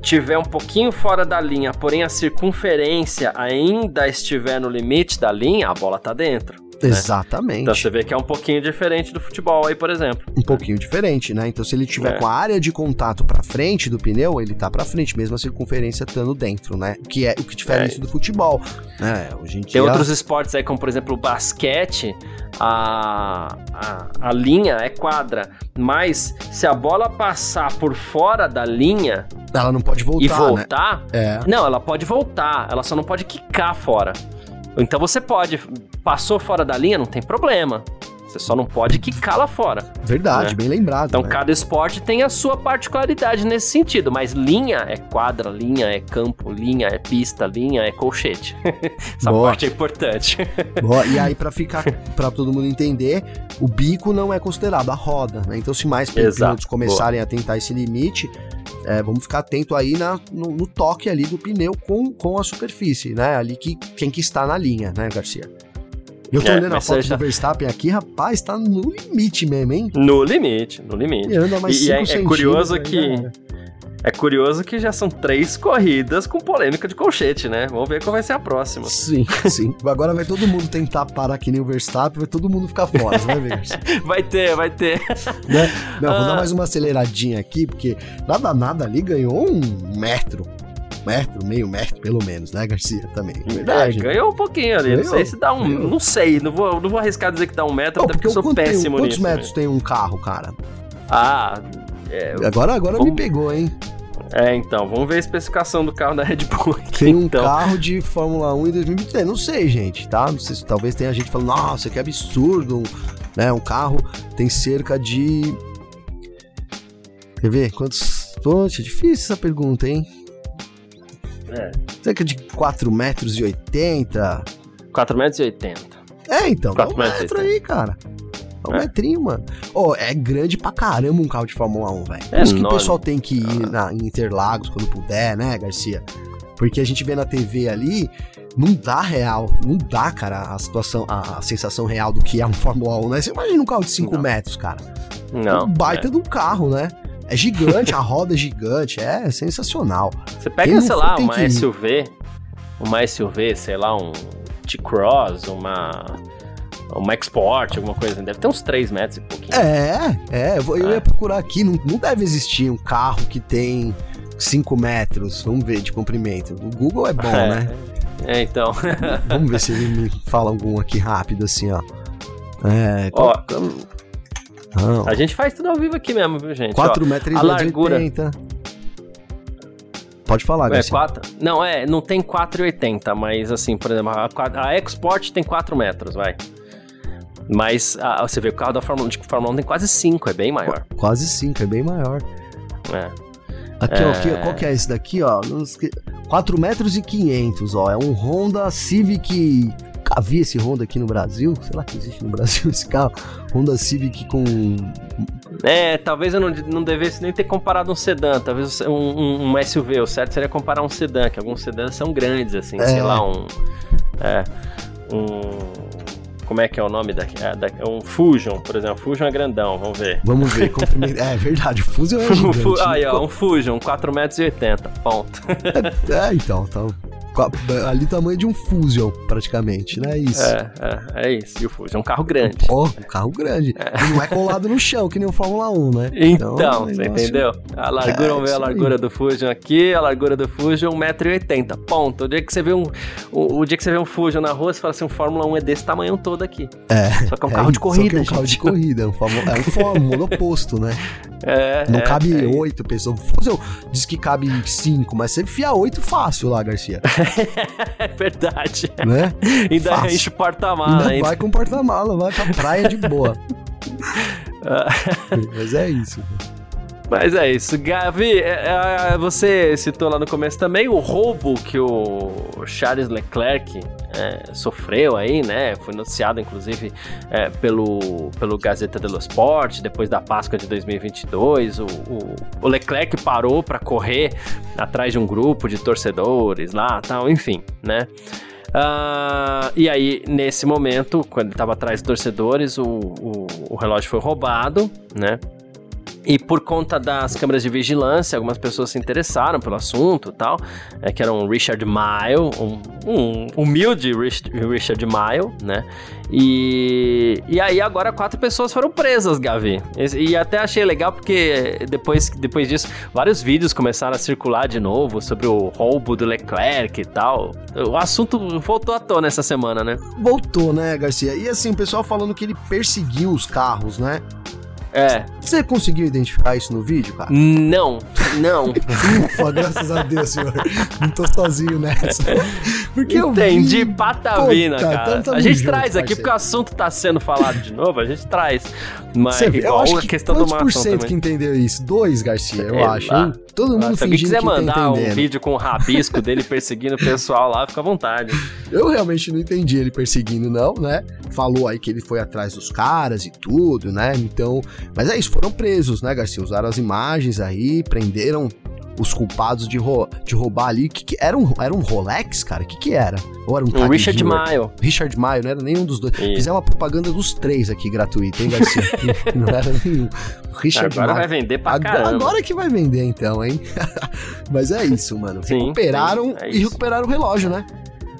tiver um pouquinho fora da linha, porém a circunferência ainda estiver no limite da linha, a bola tá dentro. Né? Exatamente. Então você vê que é um pouquinho diferente do futebol aí, por exemplo. Um pouquinho diferente, né? Então se ele tiver é. com a área de contato para frente do pneu, ele tá para frente, mesmo a circunferência estando dentro, né? O que é o que difere é. do futebol, né? Hoje em dia... Tem outros esportes aí, como por exemplo o basquete, a, a, a linha é quadra, mas se a bola passar por fora da linha, ela não pode voltar, e voltar, né? é. não, ela pode voltar, ela só não pode quicar fora. Então você pode, passou fora da linha, não tem problema. Você só não pode quicar lá fora. Verdade, né? bem lembrado. Então né? cada esporte tem a sua particularidade nesse sentido, mas linha é quadra, linha é campo, linha é pista, linha é colchete. *laughs* Essa Boa. parte é importante. Boa. E aí *laughs* para ficar para todo mundo entender, o bico não é considerado a roda, né? Então se mais pilotos começarem Boa. a tentar esse limite, é, vamos ficar atento aí na, no, no, toque ali do pneu com, com a superfície, né? Ali que quem que está na linha, né, Garcia? Eu tô é, olhando a foto já... do Verstappen aqui, rapaz, tá no limite mesmo, hein? No limite, no limite. E, anda mais e é, é curioso que... Né? É curioso que já são três corridas com polêmica de colchete, né? Vamos ver qual vai ser a próxima. Sim, *laughs* sim. Agora vai todo mundo tentar parar que nem o Verstappen, vai todo mundo ficar fora, vai ver. *laughs* vai ter, vai ter. *laughs* Né? Não, vou dar ah. mais uma aceleradinha aqui, porque nada, nada ali ganhou um metro metro, meio metro, pelo menos, né, Garcia? Também. É verdade. É, ganhou um pouquinho ali. Ganhou, não sei se dá um. Ganhou. Não sei, não vou, não vou arriscar dizer que dá um metro, oh, até porque eu sou péssimo tem, quantos nisso. Quantos metros tem um carro, cara? Ah, é, agora agora vamos... me pegou, hein? É, então, vamos ver a especificação do carro da Red Bull. Aqui, tem um então. carro de Fórmula 1 em 2023. Não sei, gente, tá? Não sei se talvez tenha gente falando, nossa, que absurdo. Né? Um carro tem cerca de. Quer ver? Quantos. Poxa, difícil essa pergunta, hein? É. Cerca de 4,80 metros e 80. 4 metros e 80. É, então, 4 dá um metro aí, cara. É um é. metrinho, mano. Oh, é grande pra caramba um carro de Fórmula 1, velho. Por é isso que o pessoal tem que ir na, em Interlagos quando puder, né, Garcia? Porque a gente vê na TV ali, não dá real, não dá, cara, a situação, a, a sensação real do que é um *laughs* Fórmula 1, né? Você imagina um carro de 5 metros, cara. Não. Um baita é. de um carro, né? É gigante, a roda é gigante, é sensacional. Você pega, sei lá, uma SUV, uma SUV, sei lá, um T-Cross, uma uma Export, alguma coisa. Assim. Deve ter uns 3 metros e pouquinho. É, é. Eu, eu ia procurar aqui. Não, não deve existir um carro que tem 5 metros, vamos ver, de comprimento. O Google é bom, *laughs* é, né? É, então. *laughs* vamos ver se ele me fala algum aqui rápido, assim, ó. É, ó, não. A gente faz tudo ao vivo aqui mesmo, viu, gente? 4 metros e largura. 80. Pode falar, é, 4, Não, é, não tem 4,80, mas assim, por exemplo, a, a Export tem 4 metros, vai. Mas ah, você vê o carro da Fórmula 1, de Fórmula 1 tem quase 5, é bem maior. Quase 5, é bem maior. É. Aqui, é... ó, aqui, qual que é esse daqui, ó? 4 metros e 500, ó. É um Honda Civic... Havia esse Honda aqui no Brasil? Sei lá que existe no Brasil *laughs* esse carro. Honda Civic com... É, talvez eu não, não devesse nem ter comparado um sedã, talvez um, um, um SUV. O certo seria comparar um sedã, que alguns sedãs são grandes, assim, é. sei lá, um... É, um como é que é o nome da, é, da um Fusion, por exemplo. Fusion é grandão, vamos ver. Vamos ver. *laughs* é verdade, o Fusion é gigante. Aí, ó, um Fusion, 4,80 metros, ponto. é, é, então, tá ali tamanho de um Fusion, praticamente, né? Isso. É, é, é isso. E o Fusion é um carro grande. Pô, um carro grande. É. E não é colado no chão, que nem o Fórmula 1, né? Então, então você entendeu? A largura, é, vamos ver a largura aí. do Fusion aqui, a largura do Fusion 1,80m. Ponto. O dia que você vê um. O, o, dia que você vê um Fusion na rua, você fala assim, um Fórmula 1 é desse tamanho todo aqui. É. Só que é um carro de corrida. Só que é um gente. carro de corrida, é um Fórmula, é um Fórmula oposto, né? *laughs* É. Não é, cabe é oito pessoas. O Fusion diz que cabe cinco, mas você enfia oito fácil lá, Garcia. É verdade. Né? *laughs* Ainda Fácil. enche o porta-mala. Vai com o porta-mala, vai pra praia de boa. *laughs* Mas é isso. Mas é isso. Gavi, é, é, você citou lá no começo também o roubo que o Charles Leclerc é, sofreu aí, né? Foi noticiado, inclusive, é, pelo, pelo Gazeta dello Sport, depois da Páscoa de 2022. O, o, o Leclerc parou para correr atrás de um grupo de torcedores lá, tal, enfim, né? Uh, e aí, nesse momento, quando ele estava atrás de torcedores, o, o, o relógio foi roubado, né? E por conta das câmeras de vigilância, algumas pessoas se interessaram pelo assunto tal, é, que era um Richard Mile, um, um humilde Richard Mile, né? E, e aí agora quatro pessoas foram presas, Gavi. E, e, até achei legal porque depois, depois disso vários vídeos começaram a circular de novo sobre o roubo do Leclerc e tal. O assunto voltou à tona essa semana, né? Voltou, né, Garcia? E assim, o pessoal falando que ele perseguiu os carros, né? É. Você conseguiu identificar isso no vídeo, cara? Não, não. *laughs* Ufa, graças a Deus, senhor. Não tô sozinho nessa. Porque Entendi, eu vi... patavina, Puta, cara. Então a gente junto, traz aqui, porque o assunto tá sendo falado de novo, a gente traz. Mas Você, igual a questão do Quantos por cento que entendeu isso? Dois, Garcia, eu acho, hein? Todo mundo Se alguém quiser que tá mandar tá um vídeo com o rabisco dele *laughs* perseguindo o pessoal lá, fica à vontade. Eu realmente não entendi ele perseguindo, não, né? Falou aí que ele foi atrás dos caras e tudo, né? Então, mas é isso, foram presos, né, Garcia? Usaram as imagens aí, prenderam os culpados de, rou de roubar ali. Que, que era, um, era um Rolex, cara? O que, que era? Ou era um, um Richard Mile. Richard Mile, não era nenhum dos dois. Isso. Fizeram uma propaganda dos três aqui gratuita, hein, Garcia? *laughs* não era nenhum. Richard Agora vai vender pra agora, caramba. Agora que vai vender, então, hein? *laughs* Mas é isso, mano. Sim, recuperaram sim, é e recuperaram o relógio, né?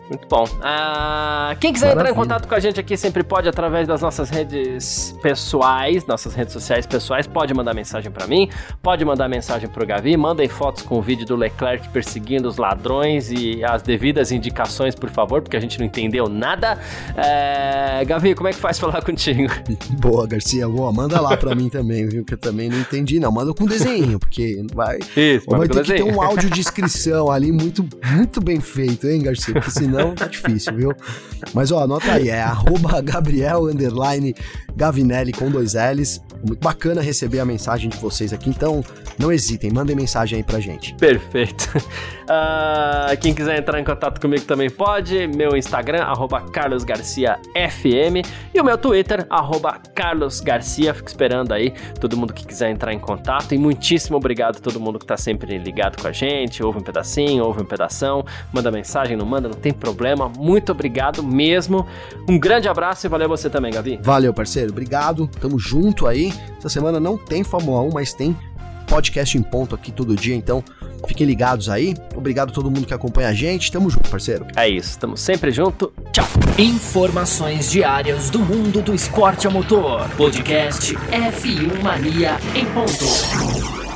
Muito bom. Uh, quem quiser Maravilha. entrar em contato com a gente aqui sempre pode através das nossas redes pessoais, nossas redes sociais pessoais. Pode mandar mensagem para mim, pode mandar mensagem pro Gavi. Mandem fotos com o vídeo do Leclerc perseguindo os ladrões e as devidas indicações, por favor, porque a gente não entendeu nada. Uh, Gavi, como é que faz *laughs* falar contigo? Boa, Garcia. Boa, manda lá para mim também, viu? Que eu também não entendi, não. Manda com desenho, porque vai. Isso, vai ter desenho. que ter um áudio de inscrição ali muito, muito bem feito, hein, Garcia? Porque senão não, tá difícil, viu? Mas ó, anota aí, é arroba Gabriel Gavinelli com dois L's. Muito bacana receber a mensagem de vocês aqui, então não hesitem, mandem mensagem aí pra gente. Perfeito. Uh, *laughs* quem quiser entrar em contato comigo também pode. Meu Instagram, arroba carlosgarciafm e o meu Twitter, arroba carlosgarcia. Fico esperando aí todo mundo que quiser entrar em contato. E muitíssimo obrigado a todo mundo que tá sempre ligado com a gente. Ouve um pedacinho, ouve um pedação, manda mensagem, não manda, não tem problema. Muito obrigado mesmo. Um grande abraço e valeu você também, Gavi. Valeu, parceiro. Obrigado. Tamo junto aí. Essa semana não tem Fórmula 1, mas tem podcast em ponto aqui todo dia, então fiquem ligados aí. Obrigado a todo mundo que acompanha a gente. Tamo junto, parceiro. É isso, tamo sempre junto. Tchau. Informações diárias do mundo do esporte a motor. Podcast F1 Mania em ponto.